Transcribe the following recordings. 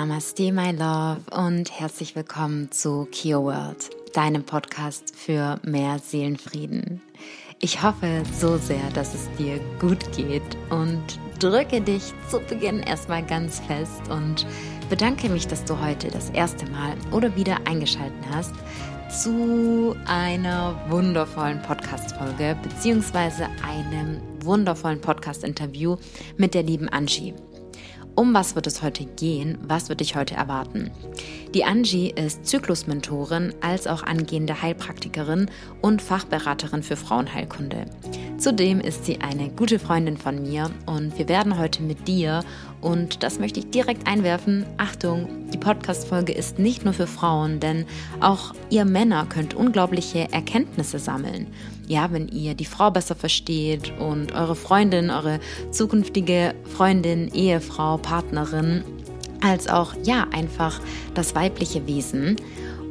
Namaste, my love, und herzlich willkommen zu Kio World, deinem Podcast für mehr Seelenfrieden. Ich hoffe so sehr, dass es dir gut geht und drücke dich zu Beginn erstmal ganz fest und bedanke mich, dass du heute das erste Mal oder wieder eingeschaltet hast zu einer wundervollen Podcast-Folge beziehungsweise einem wundervollen Podcast-Interview mit der lieben Angie. Um was wird es heute gehen? Was wird dich heute erwarten? Die Angie ist Zyklusmentorin als auch angehende Heilpraktikerin und Fachberaterin für Frauenheilkunde. Zudem ist sie eine gute Freundin von mir und wir werden heute mit dir, und das möchte ich direkt einwerfen, Achtung, die Podcast-Folge ist nicht nur für Frauen, denn auch ihr Männer könnt unglaubliche Erkenntnisse sammeln. Ja, wenn ihr die Frau besser versteht und eure Freundin, eure zukünftige Freundin, Ehefrau, Partnerin, als auch, ja, einfach das weibliche Wesen.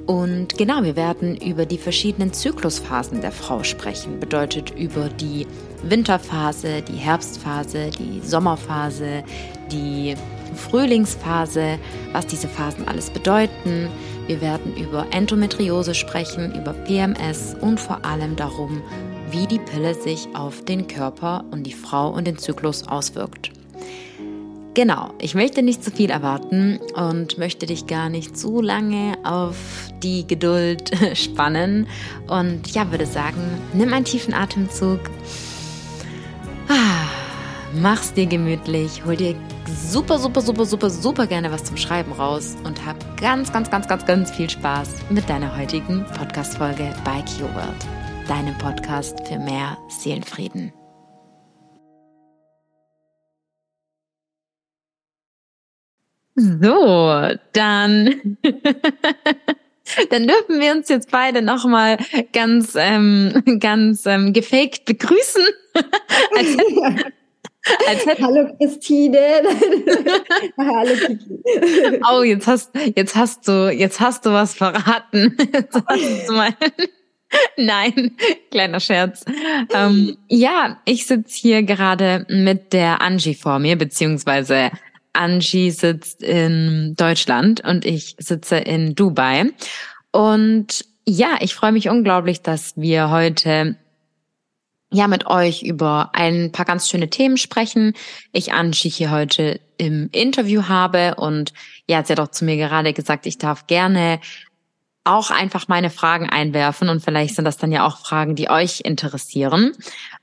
Und genau, wir werden über die verschiedenen Zyklusphasen der Frau sprechen. Bedeutet über die Winterphase, die Herbstphase, die Sommerphase, die Frühlingsphase, was diese Phasen alles bedeuten. Wir werden über Endometriose sprechen, über PMS und vor allem darum, wie die Pille sich auf den Körper und die Frau und den Zyklus auswirkt. Genau, ich möchte nicht zu viel erwarten und möchte dich gar nicht zu lange auf die Geduld spannen. Und ja, würde sagen, nimm einen tiefen Atemzug. Ah, mach's dir gemütlich, hol dir super, super, super, super, super gerne was zum Schreiben raus und hab ganz, ganz, ganz, ganz, ganz viel Spaß mit deiner heutigen Podcast-Folge bei Q-World, deinem Podcast für mehr Seelenfrieden. So, dann, dann dürfen wir uns jetzt beide nochmal ganz, ähm, ganz ähm, gefaked begrüßen. als, Hallo Christine. Hallo Kiki. Oh, jetzt hast, jetzt hast du, jetzt hast du was verraten. Du mal Nein, kleiner Scherz. Ähm, ja, ich sitze hier gerade mit der Angie vor mir, beziehungsweise Angie sitzt in Deutschland und ich sitze in Dubai. Und ja, ich freue mich unglaublich, dass wir heute ja mit euch über ein paar ganz schöne Themen sprechen. Ich Angie hier heute im Interview habe und ja, sie hat auch zu mir gerade gesagt, ich darf gerne auch einfach meine Fragen einwerfen und vielleicht sind das dann ja auch Fragen, die euch interessieren.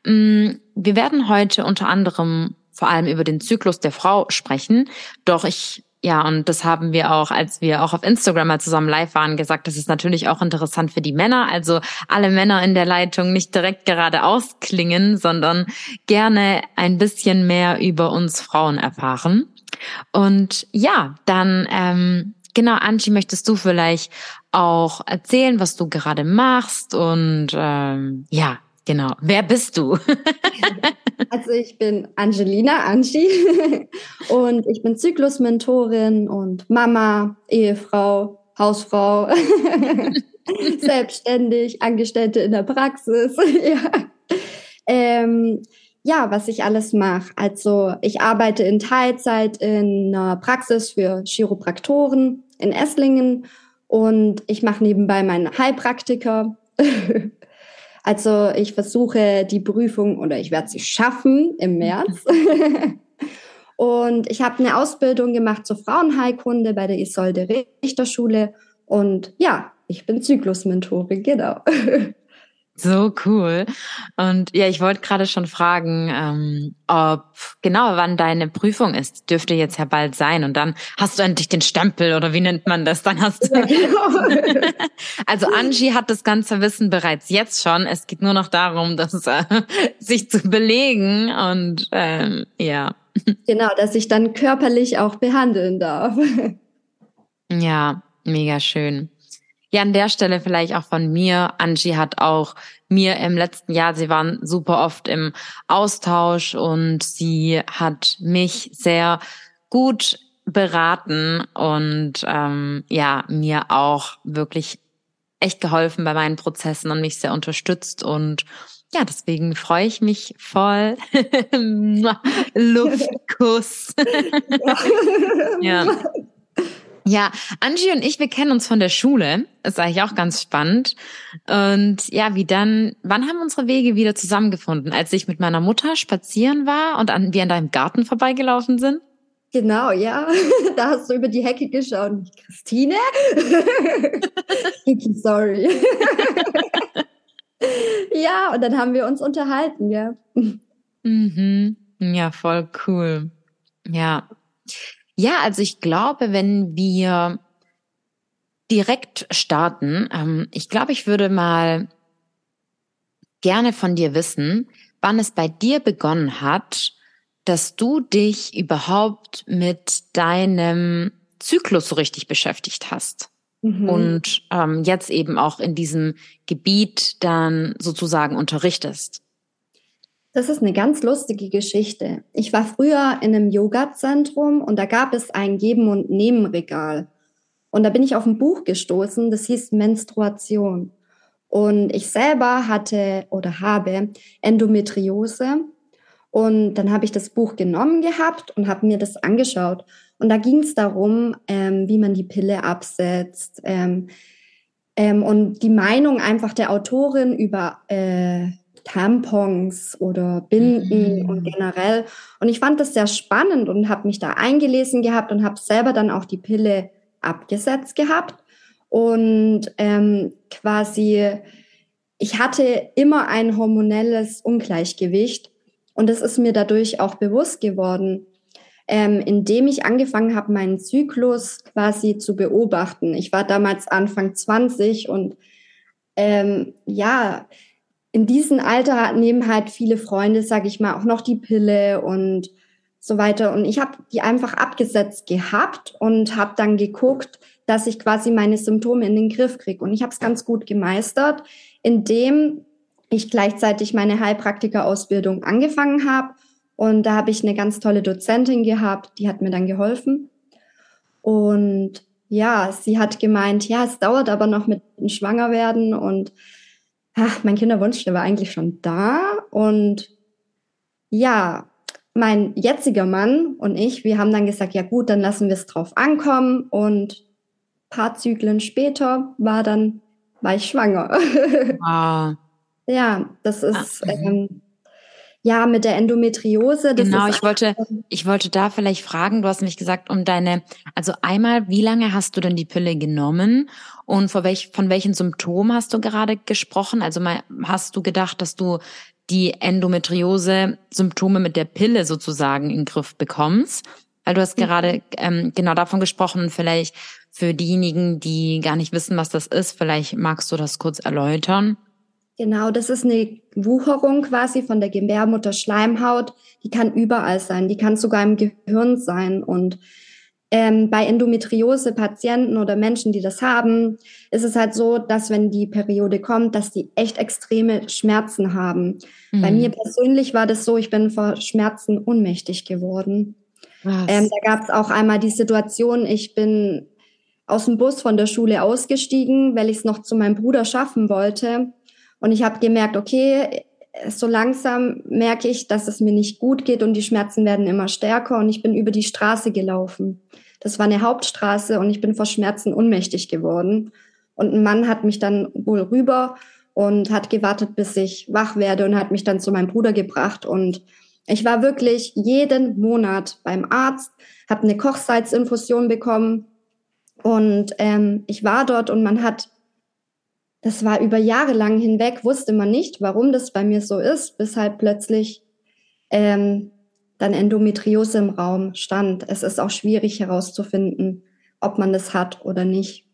Mm, wir werden heute unter anderem vor allem über den Zyklus der Frau sprechen. Doch ich ja, und das haben wir auch, als wir auch auf Instagram mal zusammen live waren, gesagt, das ist natürlich auch interessant für die Männer. Also alle Männer in der Leitung nicht direkt geradeaus klingen, sondern gerne ein bisschen mehr über uns Frauen erfahren. Und ja, dann ähm, genau, Angie, möchtest du vielleicht auch erzählen, was du gerade machst und ähm, ja, genau. Wer bist du? Also ich bin Angelina Angie und ich bin Zyklusmentorin und Mama, Ehefrau, Hausfrau, selbstständig, Angestellte in der Praxis. ja. Ähm, ja, was ich alles mache. Also ich arbeite in Teilzeit in einer Praxis für Chiropraktoren in Esslingen und ich mache nebenbei meinen Heilpraktiker. Also ich versuche die Prüfung oder ich werde sie schaffen im März. und ich habe eine Ausbildung gemacht zur Frauenheilkunde bei der Isolde Richter Schule. Und ja, ich bin Zyklusmentorin, genau. So cool. Und ja, ich wollte gerade schon fragen, ähm, ob genau wann deine Prüfung ist. Dürfte jetzt ja bald sein. Und dann hast du endlich den Stempel oder wie nennt man das? Dann hast du. Ja, genau. also Angie hat das ganze Wissen bereits jetzt schon. Es geht nur noch darum, dass äh, sich zu belegen und ähm, ja. Genau, dass ich dann körperlich auch behandeln darf. Ja, mega schön. Ja, an der Stelle vielleicht auch von mir. Angie hat auch mir im letzten Jahr, sie waren super oft im Austausch und sie hat mich sehr gut beraten und ähm, ja, mir auch wirklich echt geholfen bei meinen Prozessen und mich sehr unterstützt und ja, deswegen freue ich mich voll. Luftkuss. ja. Ja, Angie und ich, wir kennen uns von der Schule. Das ist eigentlich auch ganz spannend. Und ja, wie dann, wann haben unsere Wege wieder zusammengefunden? Als ich mit meiner Mutter spazieren war und an, wir an deinem Garten vorbeigelaufen sind? Genau, ja. Da hast du über die Hecke geschaut. Christine? Sorry. ja, und dann haben wir uns unterhalten, ja. Mhm. Ja, voll cool. Ja. Ja, also ich glaube, wenn wir direkt starten, ähm, ich glaube, ich würde mal gerne von dir wissen, wann es bei dir begonnen hat, dass du dich überhaupt mit deinem Zyklus so richtig beschäftigt hast. Mhm. Und ähm, jetzt eben auch in diesem Gebiet dann sozusagen unterrichtest. Das ist eine ganz lustige Geschichte. Ich war früher in einem Yoga-Zentrum und da gab es ein Geben- und Nehmen-Regal. Und da bin ich auf ein Buch gestoßen, das hieß Menstruation. Und ich selber hatte oder habe Endometriose. Und dann habe ich das Buch genommen gehabt und habe mir das angeschaut. Und da ging es darum, ähm, wie man die Pille absetzt. Ähm, ähm, und die Meinung einfach der Autorin über äh, Tampons oder Binden mhm. und generell. Und ich fand das sehr spannend und habe mich da eingelesen gehabt und habe selber dann auch die Pille abgesetzt gehabt. Und ähm, quasi, ich hatte immer ein hormonelles Ungleichgewicht. Und das ist mir dadurch auch bewusst geworden, ähm, indem ich angefangen habe, meinen Zyklus quasi zu beobachten. Ich war damals Anfang 20 und ähm, ja, in diesem Alter nehmen halt viele Freunde, sage ich mal, auch noch die Pille und so weiter. Und ich habe die einfach abgesetzt gehabt und habe dann geguckt, dass ich quasi meine Symptome in den Griff kriege. Und ich habe es ganz gut gemeistert, indem ich gleichzeitig meine Heilpraktika-Ausbildung angefangen habe. Und da habe ich eine ganz tolle Dozentin gehabt, die hat mir dann geholfen. Und ja, sie hat gemeint, ja, es dauert aber noch mit dem Schwangerwerden und ach, mein Kinderwunsch, der war eigentlich schon da. Und ja, mein jetziger Mann und ich, wir haben dann gesagt, ja gut, dann lassen wir es drauf ankommen. Und paar Zyklen später war dann, war ich schwanger. Wow. ja, das ist, ah, mhm. ähm, ja, mit der Endometriose. genau, ich wollte, ich wollte da vielleicht fragen, du hast nämlich gesagt, um deine, also einmal, wie lange hast du denn die Pille genommen und von, welch, von welchen Symptomen hast du gerade gesprochen? Also mal, hast du gedacht, dass du die Endometriose-Symptome mit der Pille sozusagen in den Griff bekommst? Weil du hast mhm. gerade ähm, genau davon gesprochen, vielleicht für diejenigen, die gar nicht wissen, was das ist, vielleicht magst du das kurz erläutern. Genau, das ist eine Wucherung quasi von der Gebärmutterschleimhaut. Die kann überall sein, die kann sogar im Gehirn sein. Und ähm, bei Endometriose-Patienten oder Menschen, die das haben, ist es halt so, dass wenn die Periode kommt, dass die echt extreme Schmerzen haben. Mhm. Bei mir persönlich war das so, ich bin vor Schmerzen ohnmächtig geworden. Ähm, da gab es auch einmal die Situation, ich bin aus dem Bus von der Schule ausgestiegen, weil ich es noch zu meinem Bruder schaffen wollte. Und ich habe gemerkt, okay, so langsam merke ich, dass es mir nicht gut geht und die Schmerzen werden immer stärker und ich bin über die Straße gelaufen. Das war eine Hauptstraße und ich bin vor Schmerzen ohnmächtig geworden. Und ein Mann hat mich dann wohl rüber und hat gewartet, bis ich wach werde und hat mich dann zu meinem Bruder gebracht. Und ich war wirklich jeden Monat beim Arzt, habe eine Kochsalzinfusion bekommen und ähm, ich war dort und man hat das war über Jahre lang hinweg, wusste man nicht, warum das bei mir so ist, bis halt plötzlich ähm, dann Endometriose im Raum stand. Es ist auch schwierig herauszufinden, ob man das hat oder nicht.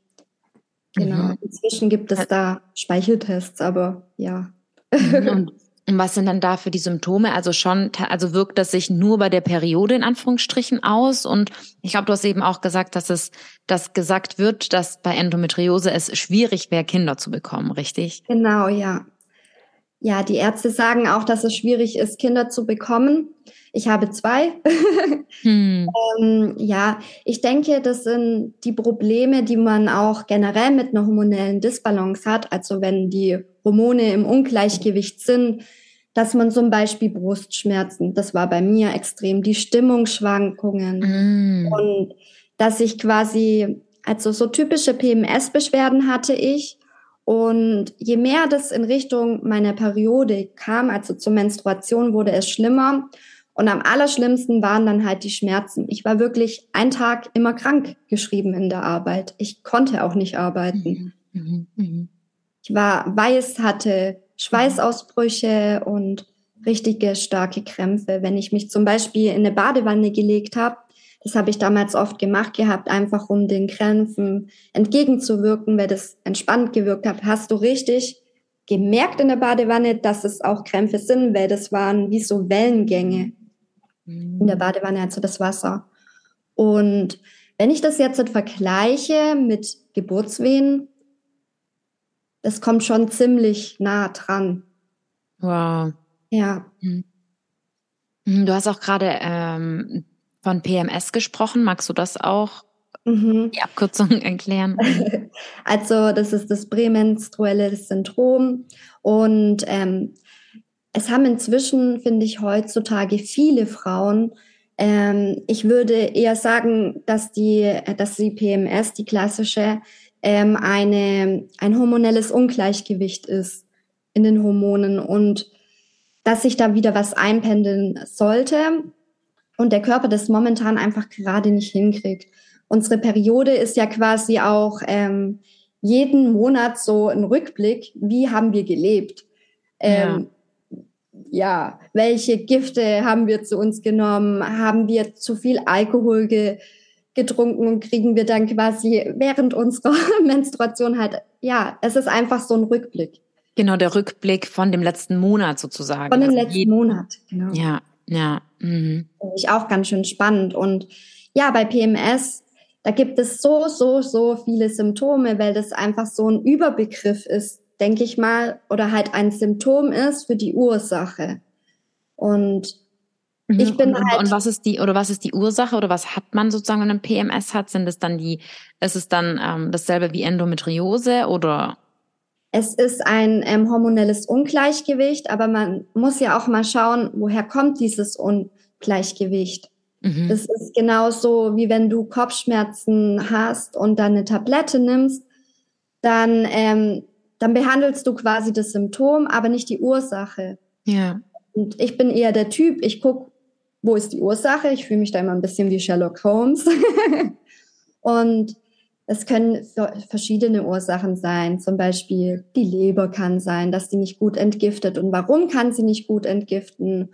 Genau. Mhm. Inzwischen gibt es da Speicheltests, aber ja. Mhm. Und und was sind dann da für die Symptome? Also schon, also wirkt das sich nur bei der Periode in Anführungsstrichen aus? Und ich glaube, du hast eben auch gesagt, dass es, dass gesagt wird, dass bei Endometriose es schwierig wäre, Kinder zu bekommen, richtig? Genau, ja. Ja, die Ärzte sagen auch, dass es schwierig ist, Kinder zu bekommen. Ich habe zwei. hm. ähm, ja, ich denke, das sind die Probleme, die man auch generell mit einer hormonellen Disbalance hat. Also wenn die Hormone im Ungleichgewicht sind, dass man zum Beispiel Brustschmerzen, das war bei mir extrem, die Stimmungsschwankungen mm. und dass ich quasi, also so typische PMS-Beschwerden hatte ich. Und je mehr das in Richtung meiner Periode kam, also zur Menstruation, wurde es schlimmer. Und am allerschlimmsten waren dann halt die Schmerzen. Ich war wirklich einen Tag immer krank geschrieben in der Arbeit. Ich konnte auch nicht arbeiten. Mhm. Mhm. mhm. Ich war weiß, hatte Schweißausbrüche und richtige starke Krämpfe. Wenn ich mich zum Beispiel in eine Badewanne gelegt habe, das habe ich damals oft gemacht gehabt, einfach um den Krämpfen entgegenzuwirken, weil das entspannt gewirkt hat, hast du richtig gemerkt in der Badewanne, dass es auch Krämpfe sind, weil das waren wie so Wellengänge in der Badewanne, also das Wasser. Und wenn ich das jetzt vergleiche mit Geburtswehen, das kommt schon ziemlich nah dran. Wow. Ja. Hm. Hm, du hast auch gerade ähm, von PMS gesprochen. Magst du das auch mhm. die Abkürzung erklären? Also das ist das prämenstruelle Syndrom und ähm, es haben inzwischen, finde ich, heutzutage viele Frauen, ähm, ich würde eher sagen, dass die, dass die PMS, die klassische, ähm, eine, ein hormonelles Ungleichgewicht ist in den Hormonen und dass sich da wieder was einpendeln sollte und der Körper das momentan einfach gerade nicht hinkriegt. Unsere Periode ist ja quasi auch ähm, jeden Monat so ein Rückblick, wie haben wir gelebt. Ähm, ja, welche Gifte haben wir zu uns genommen? Haben wir zu viel Alkohol ge getrunken und kriegen wir dann quasi während unserer Menstruation halt, ja, es ist einfach so ein Rückblick. Genau, der Rückblick von dem letzten Monat sozusagen. Von dem also letzten Monat, genau. Ja, ja. Mhm. Finde ich auch ganz schön spannend. Und ja, bei PMS, da gibt es so, so, so viele Symptome, weil das einfach so ein Überbegriff ist denke ich mal, oder halt ein Symptom ist für die Ursache. Und mhm. ich bin und, halt. Und was ist die, oder was ist die Ursache oder was hat man sozusagen, wenn man PMS hat? Sind es dann die, ist es dann ähm, dasselbe wie Endometriose oder? Es ist ein ähm, hormonelles Ungleichgewicht, aber man muss ja auch mal schauen, woher kommt dieses Ungleichgewicht. Mhm. Das ist genauso wie wenn du Kopfschmerzen hast und dann eine Tablette nimmst, dann ähm, dann behandelst du quasi das Symptom, aber nicht die Ursache. Ja. Und ich bin eher der Typ, ich gucke, wo ist die Ursache? Ich fühle mich da immer ein bisschen wie Sherlock Holmes. und es können verschiedene Ursachen sein. Zum Beispiel die Leber kann sein, dass die nicht gut entgiftet. Und warum kann sie nicht gut entgiften?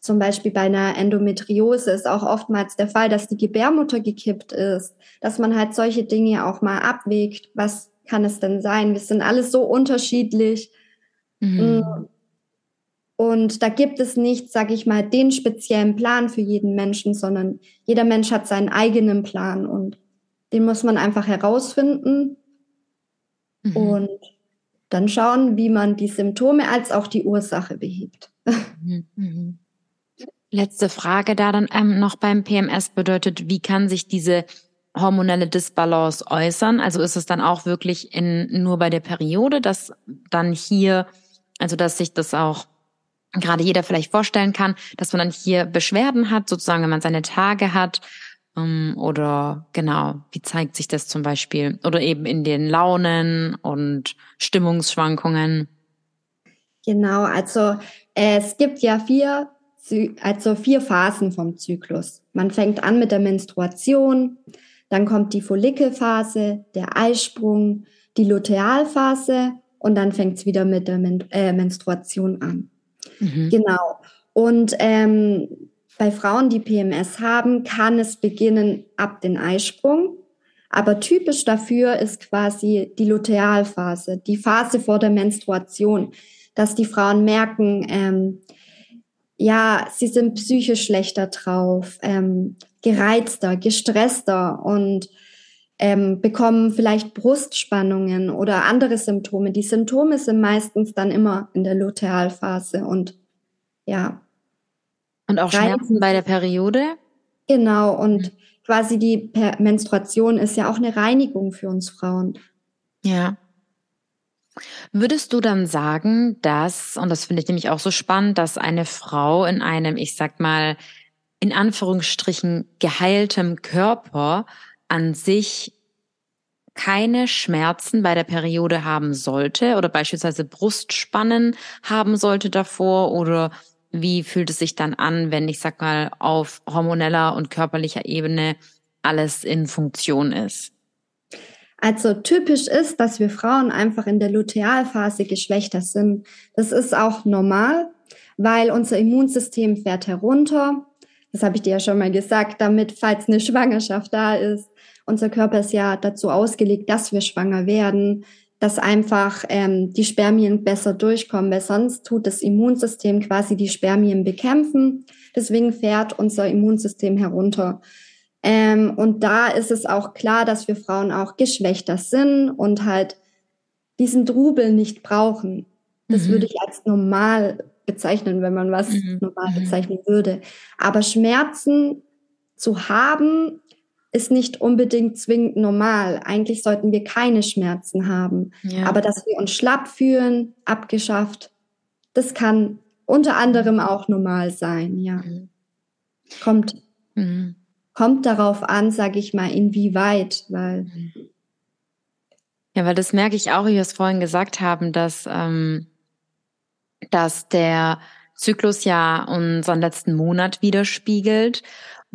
Zum Beispiel bei einer Endometriose ist auch oftmals der Fall, dass die Gebärmutter gekippt ist, dass man halt solche Dinge auch mal abwägt. Was kann es denn sein? Wir sind alles so unterschiedlich. Mhm. Und da gibt es nicht, sag ich mal, den speziellen Plan für jeden Menschen, sondern jeder Mensch hat seinen eigenen Plan und den muss man einfach herausfinden mhm. und dann schauen, wie man die Symptome als auch die Ursache behebt. Mhm. mhm. Letzte Frage da dann ähm, noch beim PMS bedeutet, wie kann sich diese hormonelle Disbalance äußern? Also ist es dann auch wirklich in, nur bei der Periode, dass dann hier, also dass sich das auch gerade jeder vielleicht vorstellen kann, dass man dann hier Beschwerden hat, sozusagen, wenn man seine Tage hat, ähm, oder genau, wie zeigt sich das zum Beispiel? Oder eben in den Launen und Stimmungsschwankungen? Genau, also es gibt ja vier, also vier Phasen vom Zyklus. Man fängt an mit der Menstruation, dann kommt die Follikelphase, der Eisprung, die Lutealphase und dann fängt es wieder mit der Men äh, Menstruation an. Mhm. Genau. Und ähm, bei Frauen, die PMS haben, kann es beginnen ab den Eisprung. Aber typisch dafür ist quasi die Lutealphase, die Phase vor der Menstruation, dass die Frauen merken, ähm, ja, sie sind psychisch schlechter drauf, ähm, gereizter, gestresster und ähm, bekommen vielleicht Brustspannungen oder andere Symptome. Die Symptome sind meistens dann immer in der Lutealphase und ja. Und auch Schmerzen bei der Periode? Genau, und mhm. quasi die per Menstruation ist ja auch eine Reinigung für uns Frauen. Ja. Würdest du dann sagen, dass, und das finde ich nämlich auch so spannend, dass eine Frau in einem, ich sag mal, in Anführungsstrichen geheiltem Körper an sich keine Schmerzen bei der Periode haben sollte oder beispielsweise Brustspannen haben sollte davor oder wie fühlt es sich dann an, wenn ich sag mal auf hormoneller und körperlicher Ebene alles in Funktion ist? Also typisch ist, dass wir Frauen einfach in der Lutealphase geschwächter sind. Das ist auch normal, weil unser Immunsystem fährt herunter. Das habe ich dir ja schon mal gesagt, damit, falls eine Schwangerschaft da ist. Unser Körper ist ja dazu ausgelegt, dass wir schwanger werden, dass einfach ähm, die Spermien besser durchkommen, weil sonst tut das Immunsystem quasi die Spermien bekämpfen. Deswegen fährt unser Immunsystem herunter. Ähm, und da ist es auch klar, dass wir Frauen auch geschwächter sind und halt diesen Trubel nicht brauchen. Das mhm. würde ich als normal bezeichnen, wenn man was mhm. normal mhm. bezeichnen würde. Aber Schmerzen zu haben, ist nicht unbedingt zwingend normal. Eigentlich sollten wir keine Schmerzen haben. Ja. Aber dass wir uns schlapp fühlen, abgeschafft, das kann unter anderem auch normal sein, ja. Mhm. Kommt. Mhm kommt darauf an, sage ich mal, inwieweit, weil. Ja, weil das merke ich auch, wie wir es vorhin gesagt haben, dass, ähm, dass der Zyklus ja unseren letzten Monat widerspiegelt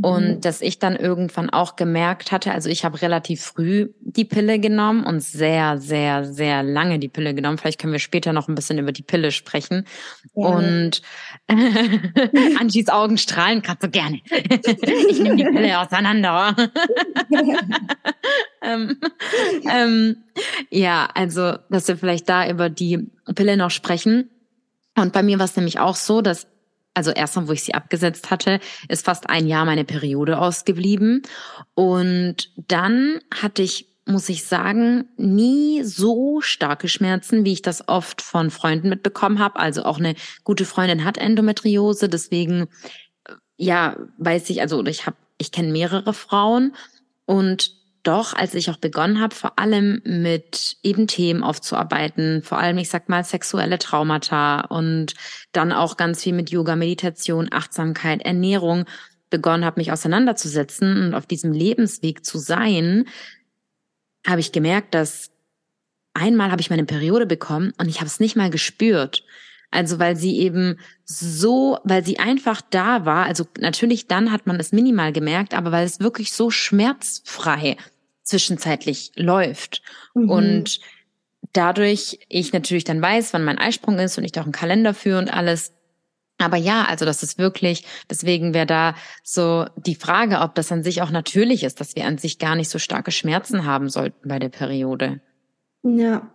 und mhm. dass ich dann irgendwann auch gemerkt hatte, also ich habe relativ früh die Pille genommen und sehr, sehr, sehr lange die Pille genommen. Vielleicht können wir später noch ein bisschen über die Pille sprechen. Ja. Und Angies Augen strahlen gerade so gerne. ich nehme die Pille auseinander. ähm, ähm, ja, also, dass wir vielleicht da über die Pille noch sprechen. Und bei mir war es nämlich auch so, dass also erstmal, wo ich sie abgesetzt hatte, ist fast ein Jahr meine Periode ausgeblieben. Und dann hatte ich, muss ich sagen, nie so starke Schmerzen, wie ich das oft von Freunden mitbekommen habe. Also auch eine gute Freundin hat Endometriose, deswegen ja, weiß ich, also ich habe, ich kenne mehrere Frauen und doch, als ich auch begonnen habe, vor allem mit eben Themen aufzuarbeiten, vor allem, ich sag mal, sexuelle Traumata und dann auch ganz viel mit Yoga, Meditation, Achtsamkeit, Ernährung begonnen habe, mich auseinanderzusetzen und auf diesem Lebensweg zu sein, habe ich gemerkt, dass einmal habe ich meine Periode bekommen und ich habe es nicht mal gespürt. Also weil sie eben so, weil sie einfach da war. Also natürlich dann hat man es minimal gemerkt, aber weil es wirklich so schmerzfrei zwischenzeitlich läuft. Mhm. Und dadurch ich natürlich dann weiß, wann mein Eisprung ist und ich da auch einen Kalender führe und alles. Aber ja, also das ist wirklich, deswegen wäre da so die Frage, ob das an sich auch natürlich ist, dass wir an sich gar nicht so starke Schmerzen haben sollten bei der Periode. Ja.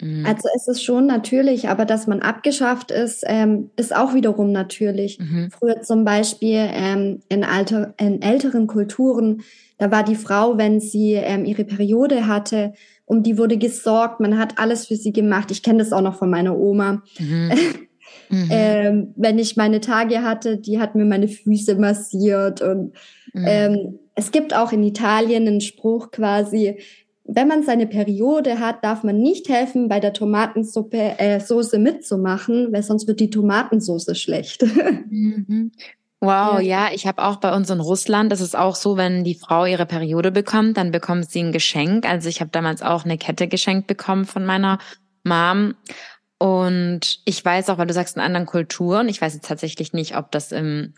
Mhm. Also es ist schon natürlich, aber dass man abgeschafft ist, ähm, ist auch wiederum natürlich. Mhm. Früher zum Beispiel ähm, in, alter, in älteren Kulturen da war die Frau, wenn sie ähm, ihre Periode hatte, um die wurde gesorgt, man hat alles für sie gemacht. Ich kenne das auch noch von meiner Oma. Mhm. mhm. ähm, wenn ich meine Tage hatte, die hat mir meine Füße massiert. Und mhm. ähm, es gibt auch in Italien einen Spruch quasi, wenn man seine Periode hat, darf man nicht helfen, bei der Tomatensuppe äh, Soße mitzumachen, weil sonst wird die Tomatensoße schlecht. Mhm. Wow, ja, ja ich habe auch bei uns in Russland, das ist auch so, wenn die Frau ihre Periode bekommt, dann bekommt sie ein Geschenk. Also ich habe damals auch eine Kette geschenkt bekommen von meiner Mom. Und ich weiß auch, weil du sagst in anderen Kulturen, ich weiß jetzt tatsächlich nicht, ob das im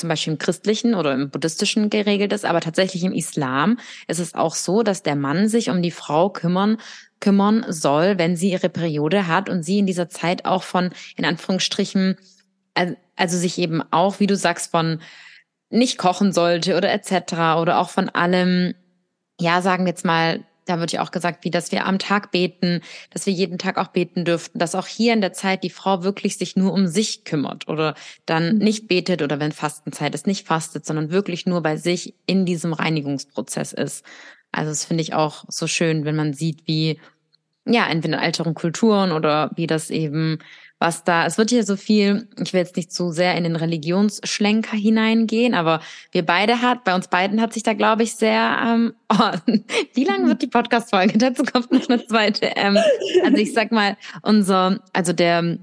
zum Beispiel im christlichen oder im buddhistischen geregelt ist, aber tatsächlich im Islam ist es auch so, dass der Mann sich um die Frau kümmern kümmern soll, wenn sie ihre Periode hat und sie in dieser Zeit auch von in Anführungsstrichen also sich eben auch, wie du sagst, von nicht kochen sollte oder etc. oder auch von allem, ja, sagen wir jetzt mal, da wird ja auch gesagt, wie dass wir am Tag beten, dass wir jeden Tag auch beten dürften, dass auch hier in der Zeit die Frau wirklich sich nur um sich kümmert oder dann mhm. nicht betet oder wenn Fastenzeit ist, nicht fastet, sondern wirklich nur bei sich in diesem Reinigungsprozess ist. Also das finde ich auch so schön, wenn man sieht, wie ja, entweder in älteren Kulturen oder wie das eben was da, es wird hier so viel, ich will jetzt nicht zu sehr in den Religionsschlenker hineingehen, aber wir beide hat, bei uns beiden hat sich da, glaube ich, sehr, ähm, oh, wie lange wird die Podcast-Folge? Dazu kommt noch eine zweite. Ähm, also ich sag mal, unser, also der,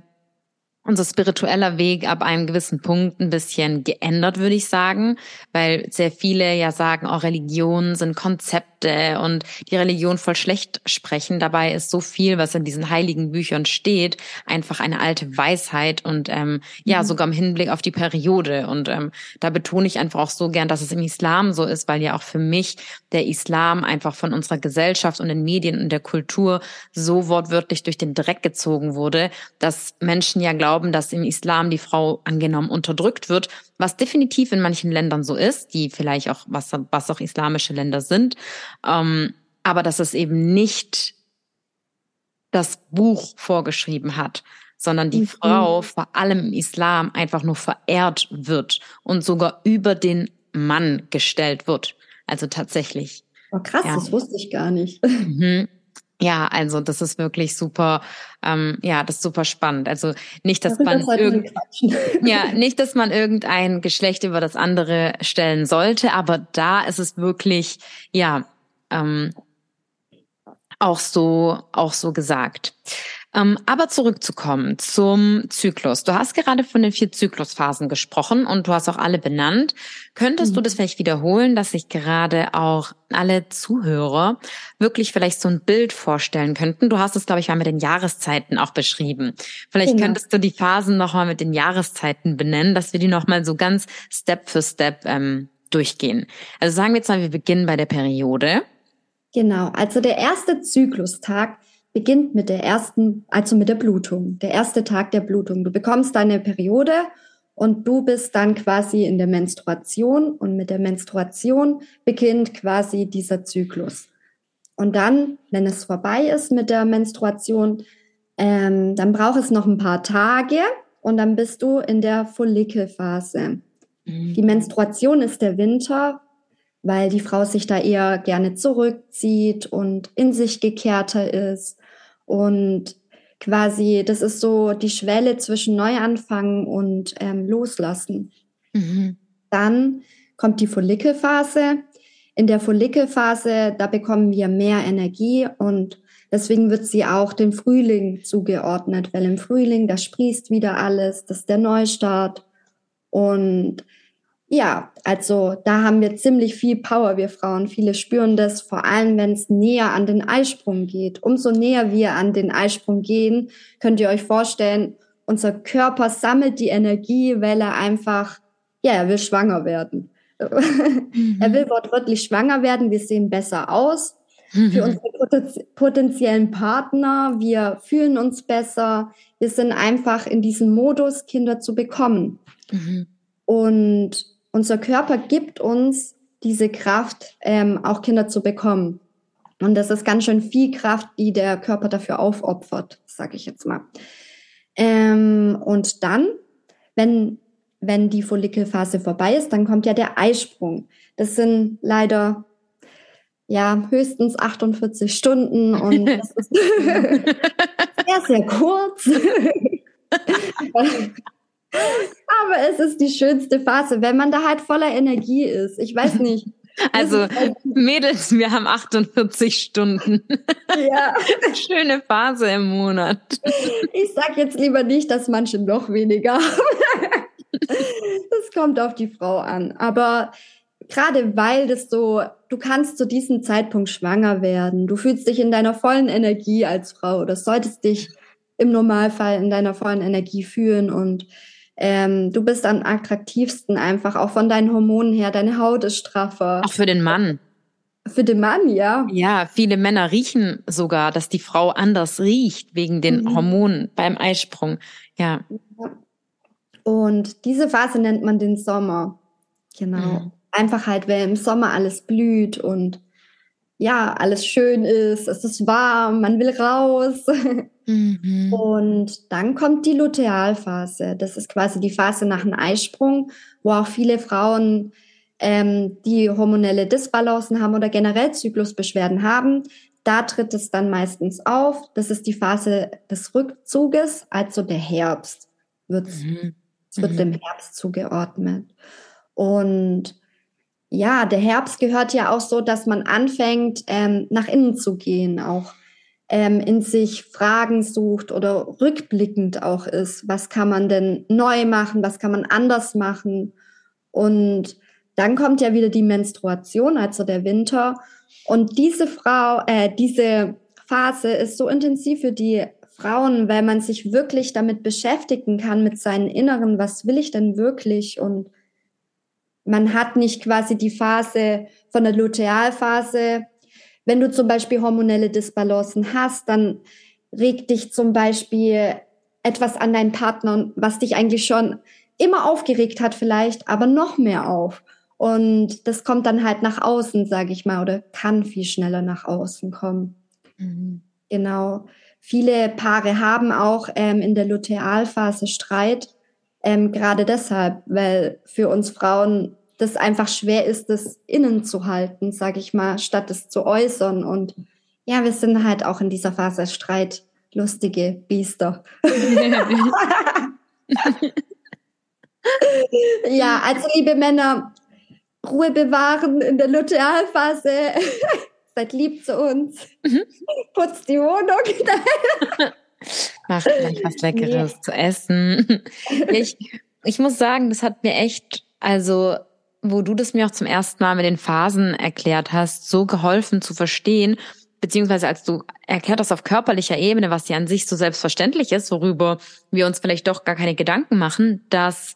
unser spiritueller Weg ab einem gewissen Punkt ein bisschen geändert, würde ich sagen, weil sehr viele ja sagen, auch Religionen sind Konzepte und die Religion voll schlecht sprechen. Dabei ist so viel, was in diesen heiligen Büchern steht, einfach eine alte Weisheit und ähm, ja, mhm. sogar im Hinblick auf die Periode. Und ähm, da betone ich einfach auch so gern, dass es im Islam so ist, weil ja auch für mich der Islam einfach von unserer Gesellschaft und den Medien und der Kultur so wortwörtlich durch den Dreck gezogen wurde, dass Menschen ja glauben, dass im Islam die Frau angenommen unterdrückt wird, was definitiv in manchen Ländern so ist, die vielleicht auch, was, was auch islamische Länder sind, ähm, aber dass es eben nicht das Buch vorgeschrieben hat, sondern die mhm. Frau vor allem im Islam einfach nur verehrt wird und sogar über den Mann gestellt wird. Also tatsächlich. Oh, krass, ja. das wusste ich gar nicht. Mhm. Ja, also das ist wirklich super, ähm, ja, das ist super spannend. Also nicht, dass man irgend, ja, nicht, dass man irgendein Geschlecht über das andere stellen sollte, aber da ist es wirklich, ja, ähm, auch so, auch so gesagt. Ähm, aber zurückzukommen zum Zyklus. Du hast gerade von den vier Zyklusphasen gesprochen und du hast auch alle benannt. Könntest mhm. du das vielleicht wiederholen, dass sich gerade auch alle Zuhörer wirklich vielleicht so ein Bild vorstellen könnten? Du hast es, glaube ich, mal mit den Jahreszeiten auch beschrieben. Vielleicht genau. könntest du die Phasen nochmal mit den Jahreszeiten benennen, dass wir die nochmal so ganz Step für Step ähm, durchgehen. Also sagen wir jetzt mal, wir beginnen bei der Periode. Genau, also der erste Zyklustag beginnt mit der ersten, also mit der Blutung, der erste Tag der Blutung. Du bekommst deine Periode und du bist dann quasi in der Menstruation und mit der Menstruation beginnt quasi dieser Zyklus. Und dann, wenn es vorbei ist mit der Menstruation, ähm, dann braucht es noch ein paar Tage und dann bist du in der Follikelphase. Mhm. Die Menstruation ist der Winter, weil die Frau sich da eher gerne zurückzieht und in sich gekehrter ist. Und quasi, das ist so die Schwelle zwischen Neuanfangen und ähm, Loslassen. Mhm. Dann kommt die Follikelphase. In der Follikelphase, da bekommen wir mehr Energie und deswegen wird sie auch dem Frühling zugeordnet, weil im Frühling, da sprießt wieder alles, das ist der Neustart. Und ja, also da haben wir ziemlich viel Power, wir Frauen. Viele spüren das, vor allem wenn es näher an den Eisprung geht. Umso näher wir an den Eisprung gehen, könnt ihr euch vorstellen, unser Körper sammelt die Energie, weil er einfach, ja, er will schwanger werden. Mhm. Er will wortwörtlich schwanger werden. Wir sehen besser aus. Mhm. Für unsere potenziellen Partner, wir fühlen uns besser. Wir sind einfach in diesem Modus, Kinder zu bekommen. Mhm. Und unser Körper gibt uns diese Kraft, ähm, auch Kinder zu bekommen. Und das ist ganz schön viel Kraft, die der Körper dafür aufopfert, sage ich jetzt mal. Ähm, und dann, wenn, wenn die Follikelphase vorbei ist, dann kommt ja der Eisprung. Das sind leider ja höchstens 48 Stunden und das ist sehr, sehr kurz. Aber es ist die schönste Phase, wenn man da halt voller Energie ist. Ich weiß nicht. Also Mädels, wir haben 48 Stunden. Ja. Schöne Phase im Monat. Ich sag jetzt lieber nicht, dass manche noch weniger haben. Das kommt auf die Frau an. Aber gerade weil das so, du kannst zu diesem Zeitpunkt schwanger werden. Du fühlst dich in deiner vollen Energie als Frau. Das solltest dich im Normalfall in deiner vollen Energie fühlen und ähm, du bist am attraktivsten einfach, auch von deinen Hormonen her. Deine Haut ist straffer. Auch für den Mann. Für den Mann, ja. Ja, viele Männer riechen sogar, dass die Frau anders riecht wegen den mhm. Hormonen beim Eisprung. Ja. Und diese Phase nennt man den Sommer. Genau. Mhm. Einfach halt, weil im Sommer alles blüht und ja, alles schön ist, es ist warm, man will raus. Mhm. Und dann kommt die Lutealphase. Das ist quasi die Phase nach dem Eisprung, wo auch viele Frauen, ähm, die hormonelle Disbalancen haben oder generell Zyklusbeschwerden haben, da tritt es dann meistens auf. Das ist die Phase des Rückzuges, also der Herbst wird, mhm. es wird mhm. dem Herbst zugeordnet. Und ja, der Herbst gehört ja auch so, dass man anfängt, ähm, nach innen zu gehen, auch ähm, in sich Fragen sucht oder rückblickend auch ist. Was kann man denn neu machen? Was kann man anders machen? Und dann kommt ja wieder die Menstruation, also der Winter. Und diese Frau, äh, diese Phase ist so intensiv für die Frauen, weil man sich wirklich damit beschäftigen kann, mit seinen Inneren, was will ich denn wirklich? Und man hat nicht quasi die Phase von der Lutealphase. Wenn du zum Beispiel hormonelle Disbalancen hast, dann regt dich zum Beispiel etwas an deinen Partner, was dich eigentlich schon immer aufgeregt hat vielleicht, aber noch mehr auf. Und das kommt dann halt nach außen, sage ich mal, oder kann viel schneller nach außen kommen. Mhm. Genau. Viele Paare haben auch ähm, in der Lutealphase Streit, ähm, gerade deshalb, weil für uns Frauen das einfach schwer ist, das innen zu halten, sage ich mal, statt es zu äußern. Und ja, wir sind halt auch in dieser Phase Streit lustige Biester. ja, also liebe Männer, Ruhe bewahren in der Lutealphase. Seid lieb zu uns. Mhm. Putzt die Wohnung. Macht vielleicht was Leckeres nee. zu essen. Ich, ich muss sagen, das hat mir echt, also wo du das mir auch zum ersten Mal mit den Phasen erklärt hast, so geholfen zu verstehen, beziehungsweise als du erklärt hast auf körperlicher Ebene, was ja an sich so selbstverständlich ist, worüber wir uns vielleicht doch gar keine Gedanken machen, dass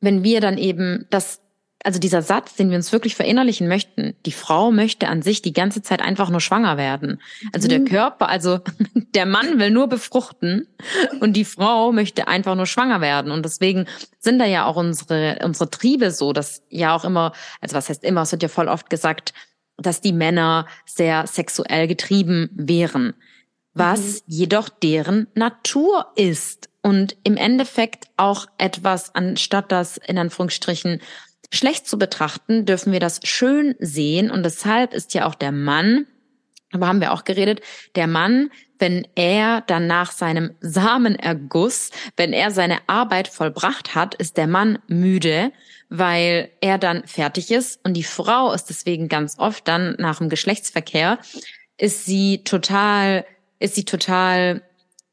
wenn wir dann eben das also dieser Satz, den wir uns wirklich verinnerlichen möchten, die Frau möchte an sich die ganze Zeit einfach nur schwanger werden. Also der mhm. Körper, also der Mann will nur befruchten und die Frau möchte einfach nur schwanger werden. Und deswegen sind da ja auch unsere, unsere Triebe so, dass ja auch immer, also was heißt immer, es wird ja voll oft gesagt, dass die Männer sehr sexuell getrieben wären, was mhm. jedoch deren Natur ist. Und im Endeffekt auch etwas, anstatt das in Anführungsstrichen schlecht zu betrachten, dürfen wir das schön sehen. Und deshalb ist ja auch der Mann, darüber haben wir auch geredet, der Mann, wenn er dann nach seinem Samenerguss, wenn er seine Arbeit vollbracht hat, ist der Mann müde, weil er dann fertig ist. Und die Frau ist deswegen ganz oft dann nach dem Geschlechtsverkehr, ist sie total, ist sie total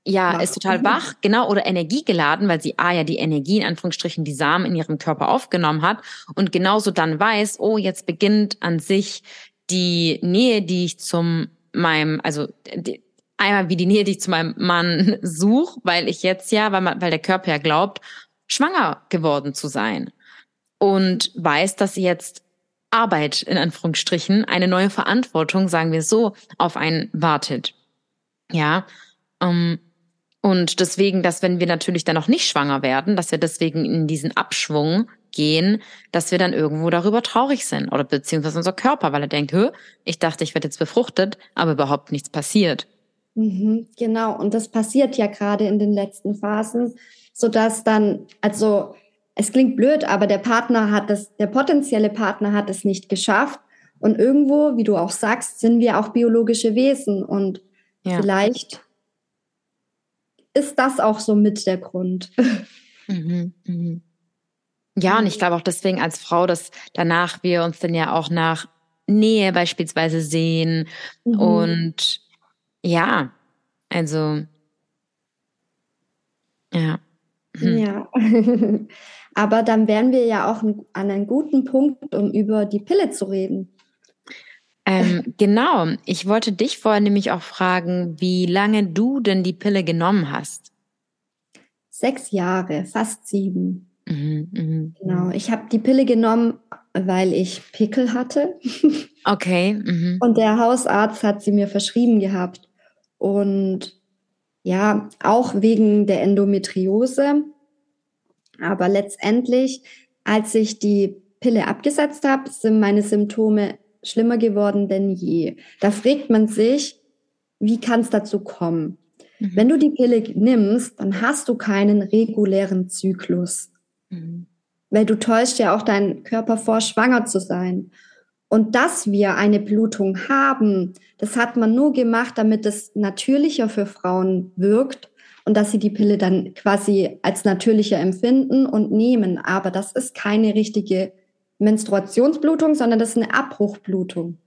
ja, wach. ist total wach, genau, oder energiegeladen, weil sie A ja die Energie in Anführungsstrichen, die Samen in ihrem Körper aufgenommen hat und genauso dann weiß, oh, jetzt beginnt an sich die Nähe, die ich zum meinem, also die, einmal wie die Nähe, die ich zu meinem Mann suche, weil ich jetzt ja, weil, man, weil der Körper ja glaubt, schwanger geworden zu sein und weiß, dass sie jetzt Arbeit in Anführungsstrichen, eine neue Verantwortung, sagen wir so, auf einen wartet. Ja, um, ähm, und deswegen, dass wenn wir natürlich dann noch nicht schwanger werden, dass wir deswegen in diesen Abschwung gehen, dass wir dann irgendwo darüber traurig sind oder beziehungsweise unser Körper, weil er denkt, Hö, ich dachte, ich werde jetzt befruchtet, aber überhaupt nichts passiert. Mhm, genau, und das passiert ja gerade in den letzten Phasen, so dass dann, also es klingt blöd, aber der Partner hat es, der potenzielle Partner hat es nicht geschafft. Und irgendwo, wie du auch sagst, sind wir auch biologische Wesen und ja. vielleicht ist das auch so mit der Grund. Mhm, mhm. Ja, und ich glaube auch deswegen als Frau, dass danach wir uns dann ja auch nach Nähe beispielsweise sehen. Mhm. Und ja, also ja. Mhm. Ja. Aber dann wären wir ja auch an einem guten Punkt, um über die Pille zu reden. Ähm, genau, ich wollte dich vorher nämlich auch fragen, wie lange du denn die Pille genommen hast. Sechs Jahre, fast sieben. Mhm, mh. Genau, ich habe die Pille genommen, weil ich Pickel hatte. Okay. Mhm. Und der Hausarzt hat sie mir verschrieben gehabt. Und ja, auch wegen der Endometriose. Aber letztendlich, als ich die Pille abgesetzt habe, sind meine Symptome schlimmer geworden denn je. Da fragt man sich, wie kann es dazu kommen? Mhm. Wenn du die Pille nimmst, dann hast du keinen regulären Zyklus. Mhm. Weil du täuscht ja auch deinen Körper vor, schwanger zu sein. Und dass wir eine Blutung haben, das hat man nur gemacht, damit es natürlicher für Frauen wirkt und dass sie die Pille dann quasi als natürlicher empfinden und nehmen. Aber das ist keine richtige Menstruationsblutung, sondern das ist eine Abbruchblutung.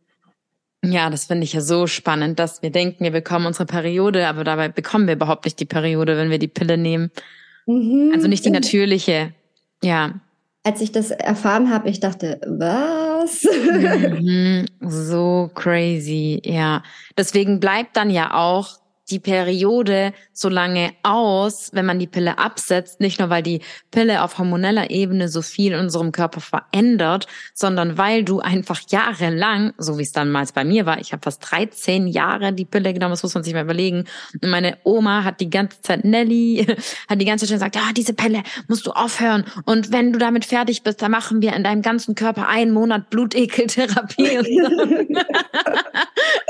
Ja, das finde ich ja so spannend, dass wir denken, wir bekommen unsere Periode, aber dabei bekommen wir überhaupt nicht die Periode, wenn wir die Pille nehmen. Mhm. Also nicht die natürliche. Ja. Als ich das erfahren habe, ich dachte, was? Mhm. So crazy, ja. Deswegen bleibt dann ja auch die Periode so lange aus, wenn man die Pille absetzt, nicht nur weil die Pille auf hormoneller Ebene so viel in unserem Körper verändert, sondern weil du einfach jahrelang, so wie es damals bei mir war, ich habe fast 13 Jahre die Pille genommen, das muss man sich mal überlegen. Und meine Oma hat die ganze Zeit, Nelly, hat die ganze Zeit gesagt, ja, diese Pille musst du aufhören. Und wenn du damit fertig bist, dann machen wir in deinem ganzen Körper einen Monat Blutekeltherapie und,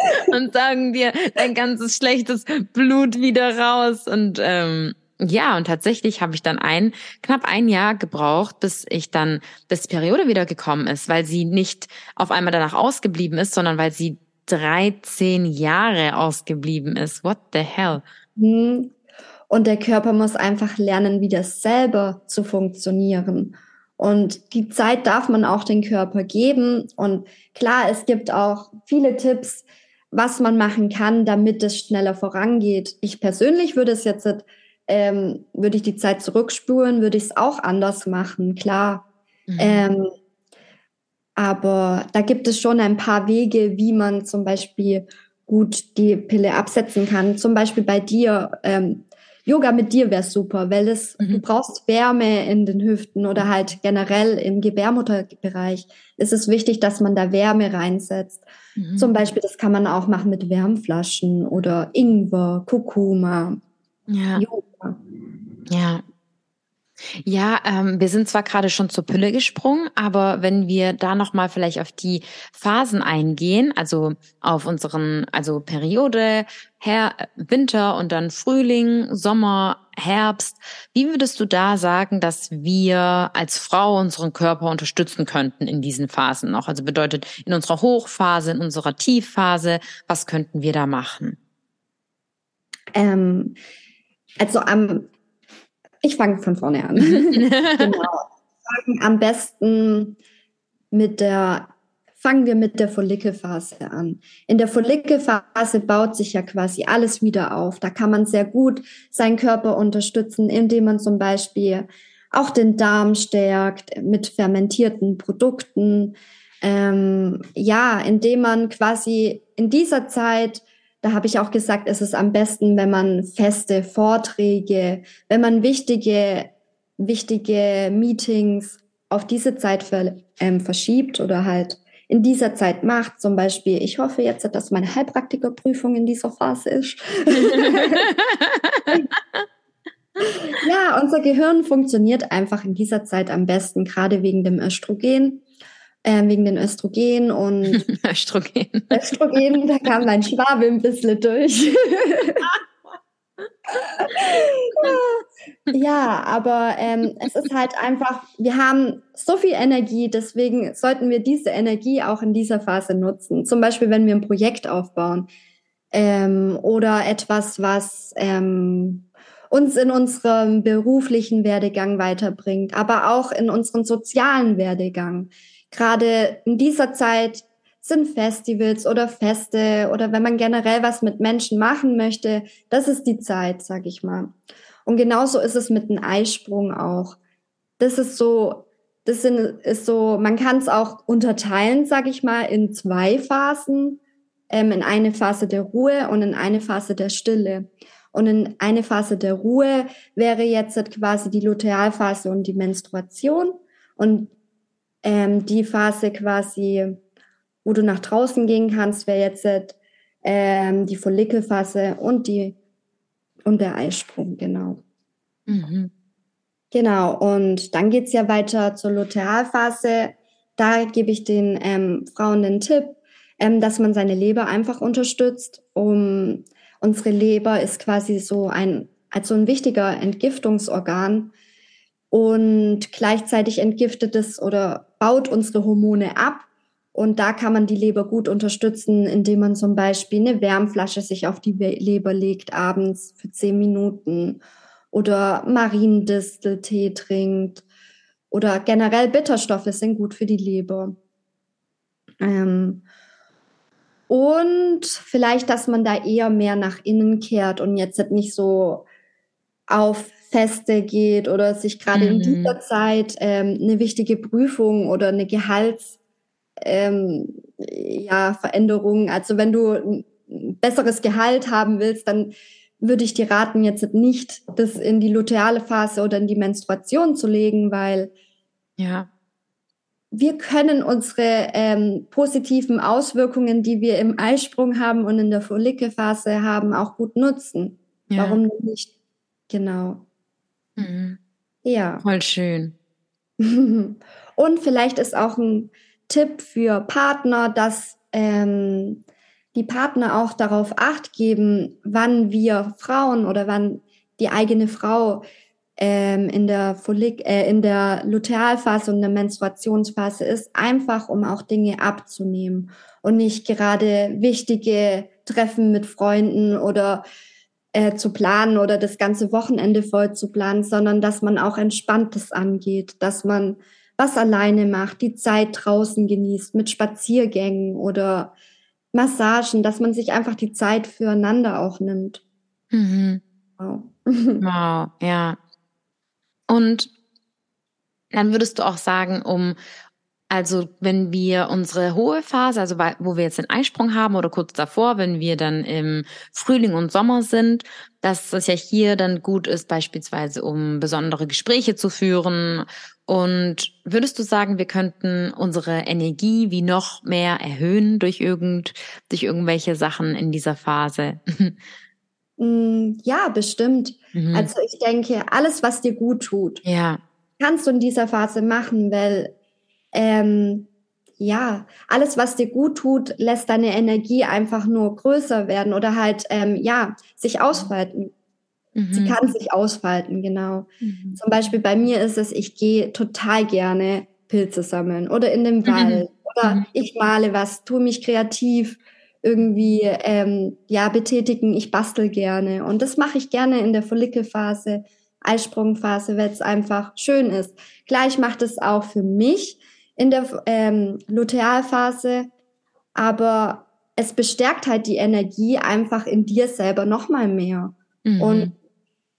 und sagen dir dein ganzes schlechtes Blut wieder raus. Und ähm, ja, und tatsächlich habe ich dann ein, knapp ein Jahr gebraucht, bis ich dann, bis die Periode wieder gekommen ist, weil sie nicht auf einmal danach ausgeblieben ist, sondern weil sie 13 Jahre ausgeblieben ist. What the hell? Mhm. Und der Körper muss einfach lernen, wieder selber zu funktionieren. Und die Zeit darf man auch den Körper geben. Und klar, es gibt auch viele Tipps, was man machen kann, damit es schneller vorangeht. Ich persönlich würde es jetzt, ähm, würde ich die Zeit zurückspulen, würde ich es auch anders machen, klar. Mhm. Ähm, aber da gibt es schon ein paar Wege, wie man zum Beispiel gut die Pille absetzen kann. Zum Beispiel bei dir, ähm, Yoga mit dir wäre super, weil es, mhm. du brauchst Wärme in den Hüften oder halt generell im Gebärmutterbereich ist es wichtig, dass man da Wärme reinsetzt. Mhm. Zum Beispiel, das kann man auch machen mit Wärmflaschen oder Ingwer, Kurkuma. Ja. Yoga. Ja, ja, ähm, wir sind zwar gerade schon zur Pille gesprungen, aber wenn wir da noch mal vielleicht auf die Phasen eingehen, also auf unseren, also Periode, Her Winter und dann Frühling, Sommer, Herbst, wie würdest du da sagen, dass wir als Frau unseren Körper unterstützen könnten in diesen Phasen noch? Also bedeutet in unserer Hochphase, in unserer Tiefphase, was könnten wir da machen? Ähm, also am ich fange von vorne an. genau. Fangen am besten mit der, fangen wir mit der Follikelphase an. In der Follikelphase baut sich ja quasi alles wieder auf. Da kann man sehr gut seinen Körper unterstützen, indem man zum Beispiel auch den Darm stärkt mit fermentierten Produkten. Ähm, ja, indem man quasi in dieser Zeit da habe ich auch gesagt, es ist am besten, wenn man feste Vorträge, wenn man wichtige, wichtige Meetings auf diese Zeit ver, ähm, verschiebt oder halt in dieser Zeit macht. Zum Beispiel, ich hoffe jetzt, dass meine Heilpraktikerprüfung in dieser Phase ist. ja, unser Gehirn funktioniert einfach in dieser Zeit am besten, gerade wegen dem Östrogen äh, wegen den Östrogen und Östrogen. Östrogen, da kam mein Schwabe ein bisschen durch. ja, aber ähm, es ist halt einfach, wir haben so viel Energie, deswegen sollten wir diese Energie auch in dieser Phase nutzen. Zum Beispiel, wenn wir ein Projekt aufbauen ähm, oder etwas, was ähm, uns in unserem beruflichen Werdegang weiterbringt, aber auch in unseren sozialen Werdegang gerade in dieser Zeit sind Festivals oder Feste oder wenn man generell was mit Menschen machen möchte, das ist die Zeit, sag ich mal. Und genauso ist es mit dem Eisprung auch. Das ist so, das sind, ist so, man kann es auch unterteilen, sag ich mal, in zwei Phasen, ähm, in eine Phase der Ruhe und in eine Phase der Stille. Und in eine Phase der Ruhe wäre jetzt quasi die Lutealphase und die Menstruation. Und ähm, die Phase quasi, wo du nach draußen gehen kannst, wäre jetzt ähm, die Follikelphase und die und der Eisprung, genau. Mhm. Genau, und dann geht's ja weiter zur Lutealphase. Da gebe ich den ähm, Frauen den Tipp, ähm, dass man seine Leber einfach unterstützt. Um unsere Leber ist quasi so ein also ein wichtiger Entgiftungsorgan und gleichzeitig entgiftet es oder baut unsere Hormone ab. Und da kann man die Leber gut unterstützen, indem man zum Beispiel eine Wärmflasche sich auf die Leber legt abends für zehn Minuten oder Mariendisteltee trinkt oder generell Bitterstoffe sind gut für die Leber. Ähm Und vielleicht, dass man da eher mehr nach innen kehrt und jetzt nicht so auf Feste geht oder sich gerade mhm. in dieser Zeit ähm, eine wichtige Prüfung oder eine Gehalts ähm, ja, Veränderung. Also wenn du ein besseres Gehalt haben willst, dann würde ich dir raten, jetzt nicht das in die luteale Phase oder in die Menstruation zu legen, weil ja. wir können unsere ähm, positiven Auswirkungen, die wir im Eisprung haben und in der Follikelphase haben, auch gut nutzen. Ja. Warum nicht? Genau. Mhm. Ja. Voll schön. und vielleicht ist auch ein Tipp für Partner, dass ähm, die Partner auch darauf acht geben, wann wir Frauen oder wann die eigene Frau ähm, in der Follik äh, in der Lutealphase und der Menstruationsphase ist, einfach um auch Dinge abzunehmen und nicht gerade wichtige Treffen mit Freunden oder äh, zu planen oder das ganze Wochenende voll zu planen, sondern dass man auch entspanntes angeht, dass man was alleine macht, die Zeit draußen genießt mit Spaziergängen oder Massagen, dass man sich einfach die Zeit füreinander auch nimmt. Mhm. Wow. wow, ja. Und dann würdest du auch sagen, um, also wenn wir unsere hohe Phase, also wo wir jetzt den Eisprung haben oder kurz davor, wenn wir dann im Frühling und Sommer sind, dass es ja hier dann gut ist, beispielsweise um besondere Gespräche zu führen und würdest du sagen, wir könnten unsere Energie wie noch mehr erhöhen durch irgend, durch irgendwelche Sachen in dieser Phase? Mm, ja, bestimmt. Mhm. Also ich denke, alles, was dir gut tut, ja. kannst du in dieser Phase machen, weil ähm, ja, alles, was dir gut tut, lässt deine Energie einfach nur größer werden oder halt ähm, ja sich ausfalten. Mhm. Sie kann sich ausfalten, genau. Mhm. Zum Beispiel bei mir ist es, ich gehe total gerne Pilze sammeln oder in den mhm. Wald oder mhm. ich male was, tue mich kreativ irgendwie ähm, ja betätigen. Ich bastel gerne und das mache ich gerne in der Follikelphase, Eisprungphase, weil es einfach schön ist. Gleich macht es auch für mich in der ähm, Lutealphase, aber es bestärkt halt die Energie einfach in dir selber noch mal mehr. Mhm. Und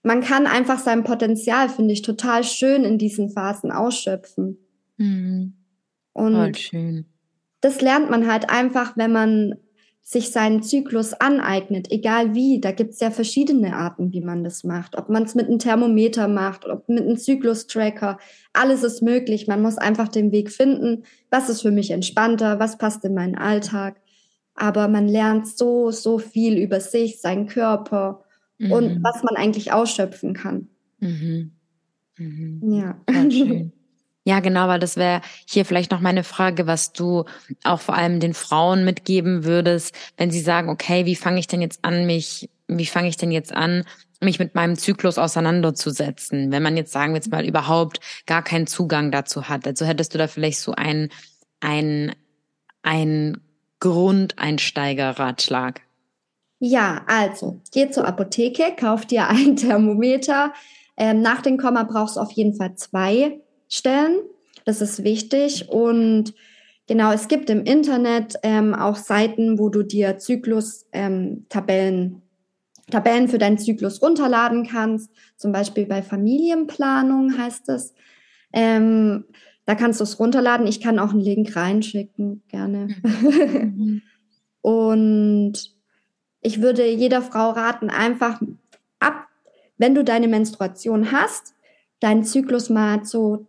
man kann einfach sein Potenzial, finde ich, total schön in diesen Phasen ausschöpfen. Mhm. Und das lernt man halt einfach, wenn man sich seinen Zyklus aneignet, egal wie. Da gibt's ja verschiedene Arten, wie man das macht. Ob man es mit einem Thermometer macht, ob mit einem Zyklustracker. Alles ist möglich. Man muss einfach den Weg finden, was ist für mich entspannter, was passt in meinen Alltag. Aber man lernt so, so viel über sich, seinen Körper mhm. und was man eigentlich ausschöpfen kann. Mhm. Mhm. Ja. schön. Ja, genau, weil das wäre hier vielleicht noch meine Frage, was du auch vor allem den Frauen mitgeben würdest, wenn sie sagen, okay, wie fange ich denn jetzt an, mich, wie fange ich denn jetzt an, mich mit meinem Zyklus auseinanderzusetzen, wenn man jetzt sagen wir jetzt mal überhaupt gar keinen Zugang dazu hat. Also hättest du da vielleicht so ein ein ein Grundeinsteigerratschlag? Ja, also geh zur Apotheke, kauf dir ein Thermometer. Ähm, nach dem Komma brauchst du auf jeden Fall zwei Stellen. Das ist wichtig. Und genau, es gibt im Internet ähm, auch Seiten, wo du dir Zyklus-Tabellen ähm, Tabellen für deinen Zyklus runterladen kannst. Zum Beispiel bei Familienplanung heißt es. Ähm, da kannst du es runterladen. Ich kann auch einen Link reinschicken, gerne. Mhm. Und ich würde jeder Frau raten, einfach ab, wenn du deine Menstruation hast, deinen Zyklus mal zu,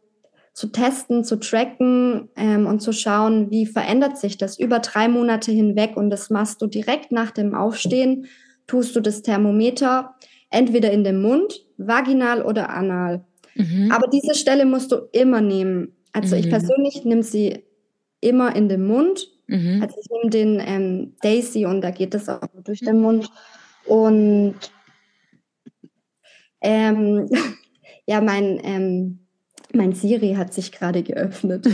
zu testen, zu tracken ähm, und zu schauen, wie verändert sich das über drei Monate hinweg. Und das machst du direkt nach dem Aufstehen, tust du das Thermometer entweder in den Mund, vaginal oder anal. Mhm. Aber diese Stelle musst du immer nehmen. Also mhm. ich persönlich nehme sie immer in den Mund Mhm. Also ich nehme den ähm, Daisy und da geht es auch durch den Mund. Und ähm, ja, mein, ähm, mein Siri hat sich gerade geöffnet. das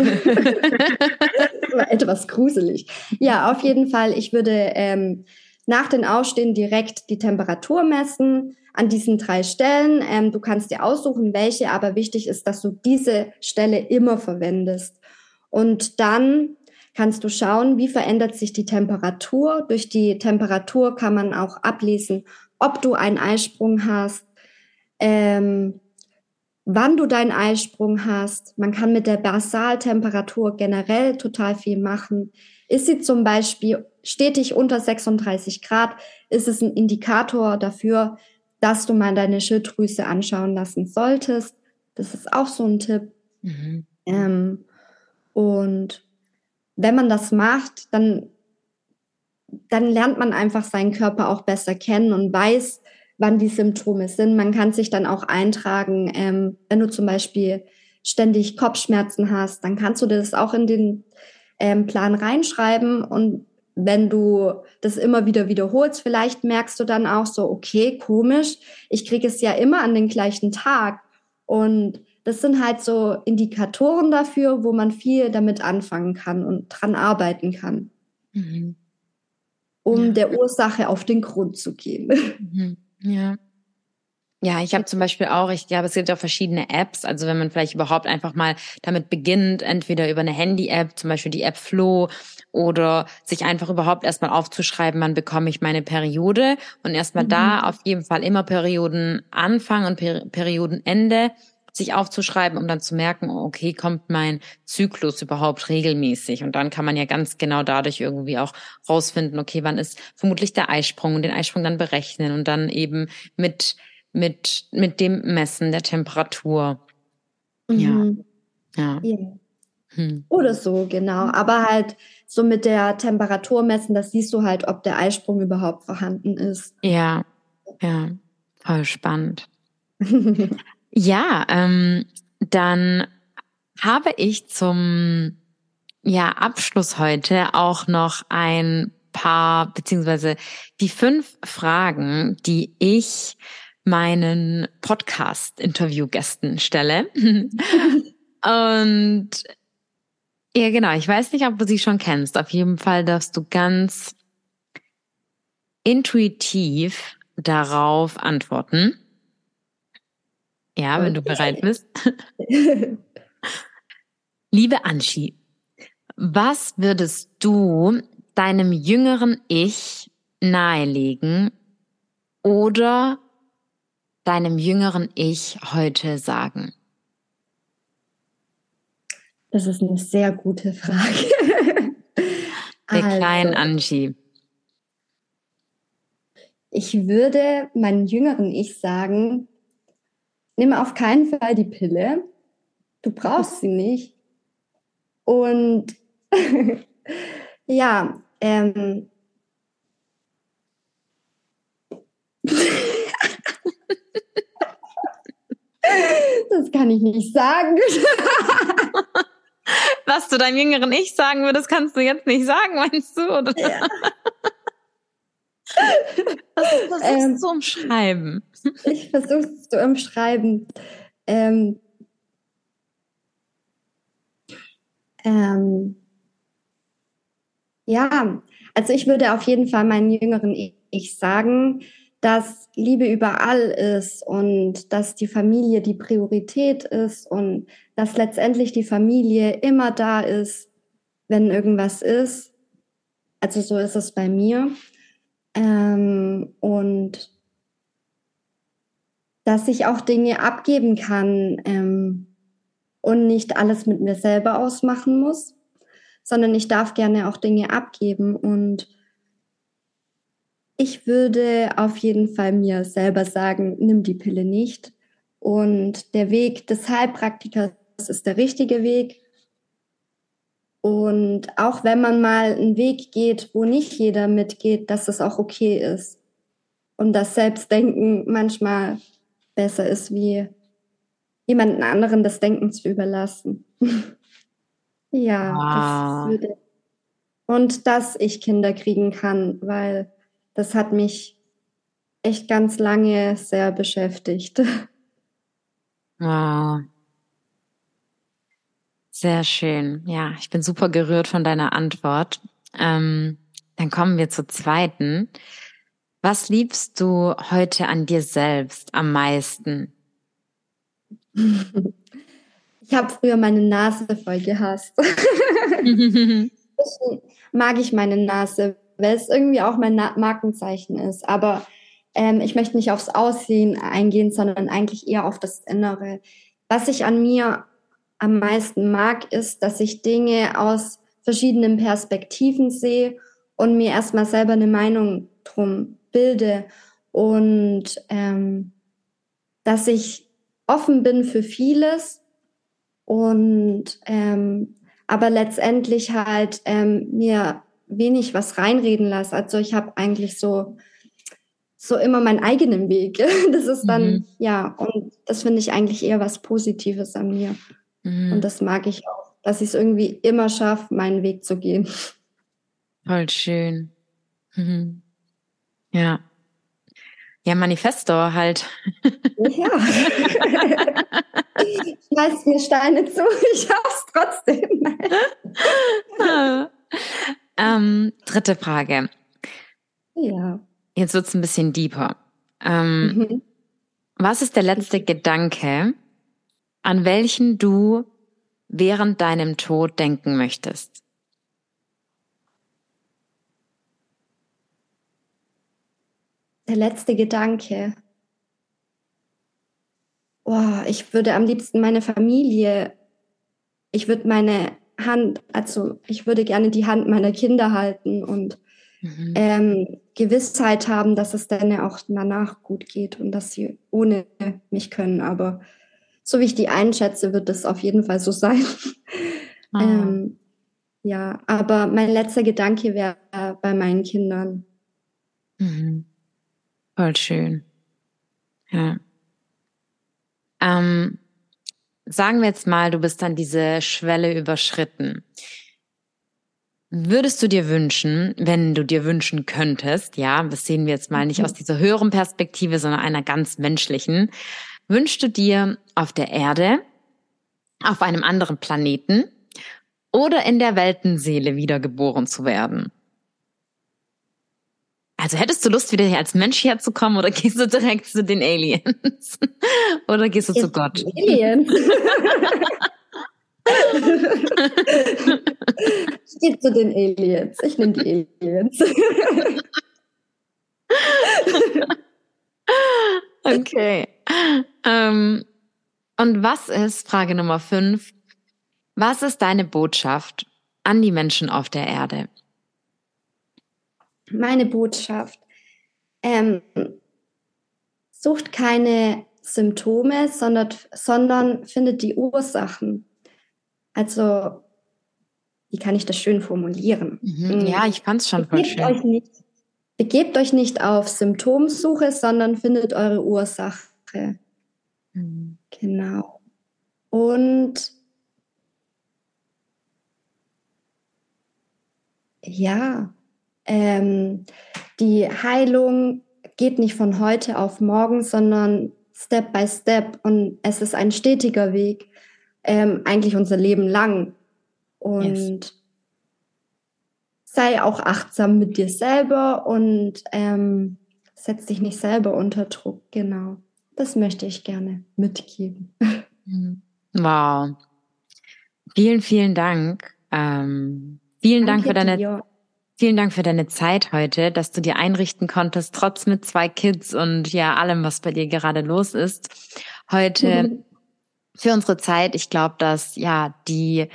war etwas gruselig. Ja, auf jeden Fall, ich würde ähm, nach dem Aufstehen direkt die Temperatur messen an diesen drei Stellen. Ähm, du kannst dir aussuchen, welche, aber wichtig ist, dass du diese Stelle immer verwendest. Und dann kannst du schauen, wie verändert sich die Temperatur. Durch die Temperatur kann man auch ablesen, ob du einen Eisprung hast, ähm, wann du deinen Eisprung hast. Man kann mit der Basaltemperatur generell total viel machen. Ist sie zum Beispiel stetig unter 36 Grad, ist es ein Indikator dafür, dass du mal deine Schilddrüse anschauen lassen solltest. Das ist auch so ein Tipp. Mhm. Ähm, und wenn man das macht, dann, dann lernt man einfach seinen Körper auch besser kennen und weiß, wann die Symptome sind. Man kann sich dann auch eintragen, ähm, wenn du zum Beispiel ständig Kopfschmerzen hast, dann kannst du das auch in den ähm, Plan reinschreiben und wenn du das immer wieder wiederholst, vielleicht merkst du dann auch so, okay, komisch, ich kriege es ja immer an den gleichen Tag. Und das sind halt so Indikatoren dafür, wo man viel damit anfangen kann und dran arbeiten kann, mhm. um ja. der Ursache auf den Grund zu gehen. Mhm. Ja. Ja, ich habe zum Beispiel auch, ich glaube, es gibt auch verschiedene Apps. Also wenn man vielleicht überhaupt einfach mal damit beginnt, entweder über eine Handy-App, zum Beispiel die App Flow, oder sich einfach überhaupt erstmal aufzuschreiben, wann bekomme ich meine Periode und erstmal mhm. da auf jeden Fall immer Periodenanfang und per Periodenende sich aufzuschreiben, um dann zu merken, okay, kommt mein Zyklus überhaupt regelmäßig? Und dann kann man ja ganz genau dadurch irgendwie auch rausfinden, okay, wann ist vermutlich der Eisprung und den Eisprung dann berechnen und dann eben mit mit, mit dem Messen der Temperatur. Mhm. Ja. ja. Yeah. Hm. Oder so, genau. Aber halt so mit der Temperatur messen, das siehst du halt, ob der Eisprung überhaupt vorhanden ist. Ja, ja, voll spannend. ja, ähm, dann habe ich zum ja, Abschluss heute auch noch ein paar, beziehungsweise die fünf Fragen, die ich meinen Podcast-Interview-Gästen stelle. Und ja, genau, ich weiß nicht, ob du sie schon kennst. Auf jeden Fall darfst du ganz intuitiv darauf antworten. Ja, wenn du bereit bist. Liebe Anschi, was würdest du deinem jüngeren Ich nahelegen oder deinem jüngeren Ich heute sagen? Das ist eine sehr gute Frage. Der also, kleinen Angie. Ich würde meinem jüngeren Ich sagen, nimm auf keinen Fall die Pille. Du brauchst sie nicht. Und ja, ähm, Das kann ich nicht sagen. Was du deinem jüngeren Ich sagen würdest, kannst du jetzt nicht sagen, meinst du? Ja. Was ähm, zu umschreiben? Ich versuche es zu umschreiben. Ähm, ähm, ja, also ich würde auf jeden Fall meinen jüngeren Ich sagen, dass Liebe überall ist und dass die Familie die Priorität ist und dass letztendlich die Familie immer da ist, wenn irgendwas ist. Also so ist es bei mir. Ähm, und dass ich auch Dinge abgeben kann ähm, und nicht alles mit mir selber ausmachen muss, sondern ich darf gerne auch Dinge abgeben und ich würde auf jeden Fall mir selber sagen, nimm die Pille nicht. Und der Weg des Heilpraktikers ist der richtige Weg. Und auch wenn man mal einen Weg geht, wo nicht jeder mitgeht, dass es auch okay ist. Und dass Selbstdenken manchmal besser ist, wie jemanden anderen das Denken zu überlassen. ja, wow. das würde. Und dass ich Kinder kriegen kann, weil das hat mich echt ganz lange sehr beschäftigt. Wow. Sehr schön. Ja, ich bin super gerührt von deiner Antwort. Ähm, dann kommen wir zur zweiten. Was liebst du heute an dir selbst am meisten? Ich habe früher meine Nase voll gehasst. mag ich meine Nase, weil es irgendwie auch mein Na Markenzeichen ist. Aber ähm, ich möchte nicht aufs Aussehen eingehen, sondern eigentlich eher auf das Innere. Was ich an mir am meisten mag, ist, dass ich Dinge aus verschiedenen Perspektiven sehe und mir erstmal selber eine Meinung drum bilde und ähm, dass ich offen bin für vieles und ähm, aber letztendlich halt ähm, mir wenig was reinreden lasse. Also ich habe eigentlich so so immer meinen eigenen Weg. Das ist dann mhm. ja und das finde ich eigentlich eher was Positives an mir mhm. und das mag ich auch, dass ich es irgendwie immer schaffe, meinen Weg zu gehen. Voll schön. Mhm. Ja. Ja, Manifesto halt. Ja. ich weiß mir Steine zu, ich hab's trotzdem. ähm, dritte Frage. Ja. Jetzt wird's ein bisschen deeper. Ähm, mhm. Was ist der letzte Gedanke, an welchen du während deinem Tod denken möchtest? Der letzte Gedanke. Oh, ich würde am liebsten meine Familie, ich würde meine Hand, also ich würde gerne die Hand meiner Kinder halten und mhm. ähm, Gewissheit haben, dass es dann auch danach gut geht und dass sie ohne mich können. Aber so wie ich die einschätze, wird es auf jeden Fall so sein. Ah. ähm, ja, aber mein letzter Gedanke wäre bei meinen Kindern. Mhm. Voll schön. Ja. Ähm, sagen wir jetzt mal, du bist dann diese Schwelle überschritten. Würdest du dir wünschen, wenn du dir wünschen könntest, ja, das sehen wir jetzt mal nicht aus dieser höheren Perspektive, sondern einer ganz menschlichen, wünschst du dir auf der Erde, auf einem anderen Planeten oder in der Weltenseele wiedergeboren zu werden? Also hättest du Lust, wieder hier als Mensch herzukommen oder gehst du direkt zu den Aliens? oder gehst du Jetzt zu Gott? Aliens. ich gehe zu den Aliens. Ich nehme die Aliens. Okay. Ähm, und was ist, Frage Nummer fünf, was ist deine Botschaft an die Menschen auf der Erde? meine Botschaft. Ähm, sucht keine Symptome, sondern, sondern findet die Ursachen. Also, wie kann ich das schön formulieren? Mhm, ja, ich fand es schon voll schön. Euch nicht, begebt euch nicht auf Symptomsuche, sondern findet eure Ursache. Mhm. Genau. Und ja, ähm, die Heilung geht nicht von heute auf morgen, sondern Step by Step und es ist ein stetiger Weg, ähm, eigentlich unser Leben lang. Und yes. Sei auch achtsam mit dir selber und ähm, setz dich nicht selber unter Druck. Genau. Das möchte ich gerne mitgeben. Wow. Vielen, vielen Dank. Ähm, vielen Danke Dank für deine dir. Vielen Dank für deine Zeit heute, dass du dir einrichten konntest, trotz mit zwei Kids und ja, allem, was bei dir gerade los ist. Heute mhm. für unsere Zeit. Ich glaube, dass ja die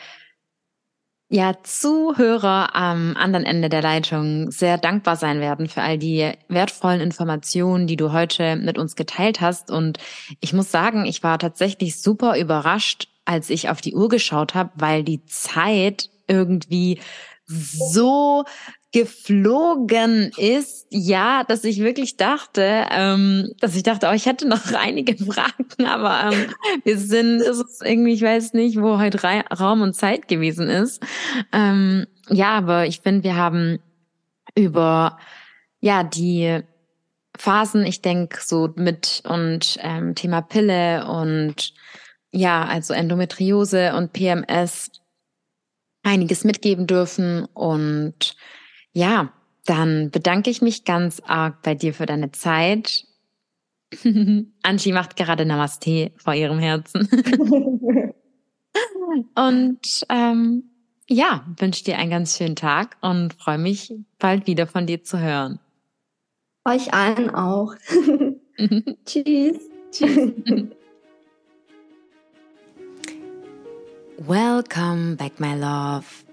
ja, Zuhörer am anderen Ende der Leitung sehr dankbar sein werden für all die wertvollen Informationen, die du heute mit uns geteilt hast. Und ich muss sagen, ich war tatsächlich super überrascht, als ich auf die Uhr geschaut habe, weil die Zeit irgendwie so geflogen ist, ja, dass ich wirklich dachte, ähm, dass ich dachte, oh, ich hätte noch einige Fragen, aber ähm, wir sind, es ist irgendwie, ich weiß nicht, wo heute Raum und Zeit gewesen ist. Ähm, ja, aber ich finde, wir haben über ja die Phasen, ich denke so mit und ähm, Thema Pille und ja, also Endometriose und PMS einiges mitgeben dürfen. Und ja, dann bedanke ich mich ganz arg bei dir für deine Zeit. Anchi macht gerade Namaste vor ihrem Herzen. Und ähm, ja, wünsche dir einen ganz schönen Tag und freue mich, bald wieder von dir zu hören. Euch allen auch. Tschüss. Tschüss. Welcome back, my love.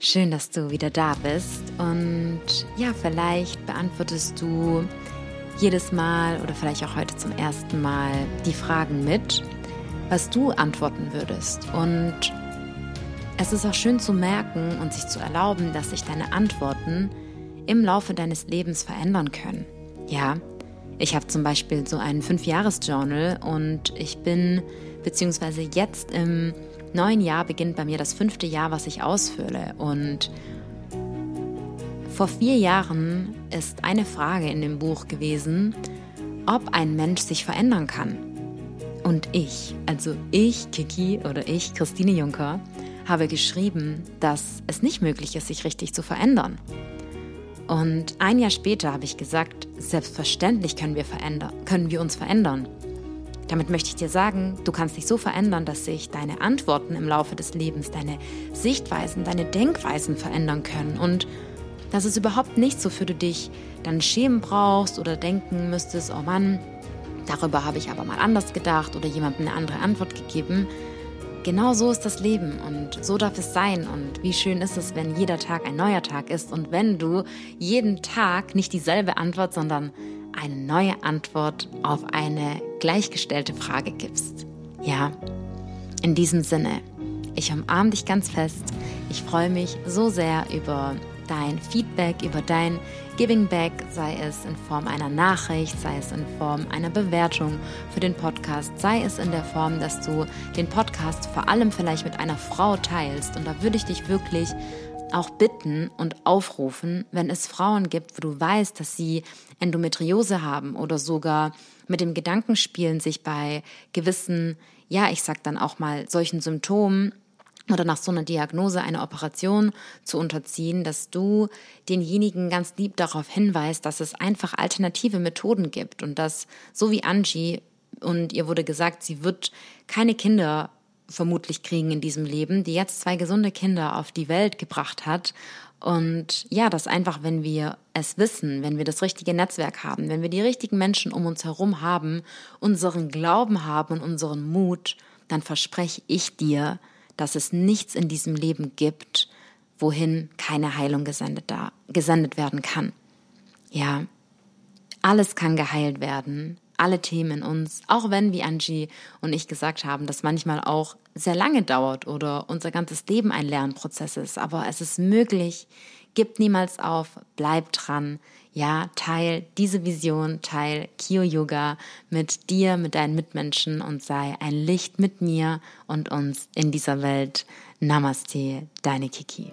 Schön, dass du wieder da bist. Und ja, vielleicht beantwortest du jedes Mal oder vielleicht auch heute zum ersten Mal die Fragen mit, was du antworten würdest. Und es ist auch schön zu merken und sich zu erlauben, dass sich deine Antworten im Laufe deines Lebens verändern können. Ja, ich habe zum Beispiel so einen Fünf-Jahres-Journal und ich bin, beziehungsweise jetzt im neuen Jahr beginnt bei mir das fünfte Jahr, was ich ausfülle. Und vor vier Jahren ist eine Frage in dem Buch gewesen, ob ein Mensch sich verändern kann. Und ich, also ich, Kiki oder ich, Christine Juncker, habe geschrieben, dass es nicht möglich ist, sich richtig zu verändern. Und ein Jahr später habe ich gesagt, selbstverständlich können wir, können wir uns verändern. Damit möchte ich dir sagen, du kannst dich so verändern, dass sich deine Antworten im Laufe des Lebens, deine Sichtweisen, deine Denkweisen verändern können und dass es überhaupt nichts, wofür du dich dann schämen brauchst oder denken müsstest, oh Mann, darüber habe ich aber mal anders gedacht oder jemandem eine andere Antwort gegeben. Genau so ist das Leben und so darf es sein. Und wie schön ist es, wenn jeder Tag ein neuer Tag ist und wenn du jeden Tag nicht dieselbe Antwort, sondern eine neue Antwort auf eine gleichgestellte Frage gibst. Ja, in diesem Sinne, ich umarme dich ganz fest. Ich freue mich so sehr über dein Feedback, über dein Giving Back, sei es in Form einer Nachricht, sei es in Form einer Bewertung für den Podcast, sei es in der Form, dass du den Podcast vor allem vielleicht mit einer Frau teilst. Und da würde ich dich wirklich auch bitten und aufrufen, wenn es Frauen gibt, wo du weißt, dass sie Endometriose haben oder sogar mit dem Gedanken spielen, sich bei gewissen, ja, ich sag dann auch mal solchen Symptomen oder nach so einer Diagnose eine Operation zu unterziehen, dass du denjenigen ganz lieb darauf hinweist, dass es einfach alternative Methoden gibt und dass, so wie Angie, und ihr wurde gesagt, sie wird keine Kinder vermutlich kriegen in diesem Leben, die jetzt zwei gesunde Kinder auf die Welt gebracht hat. Und ja, dass einfach, wenn wir es wissen, wenn wir das richtige Netzwerk haben, wenn wir die richtigen Menschen um uns herum haben, unseren Glauben haben und unseren Mut, dann verspreche ich dir, dass es nichts in diesem Leben gibt, wohin keine Heilung gesendet, da, gesendet werden kann. Ja, alles kann geheilt werden, alle Themen in uns, auch wenn, wie Angie und ich gesagt haben, das manchmal auch sehr lange dauert oder unser ganzes Leben ein Lernprozess ist. Aber es ist möglich, gib niemals auf, bleib dran. Ja, teil diese Vision, teil Kyo Yoga mit dir, mit deinen Mitmenschen und sei ein Licht mit mir und uns in dieser Welt. Namaste, deine Kiki.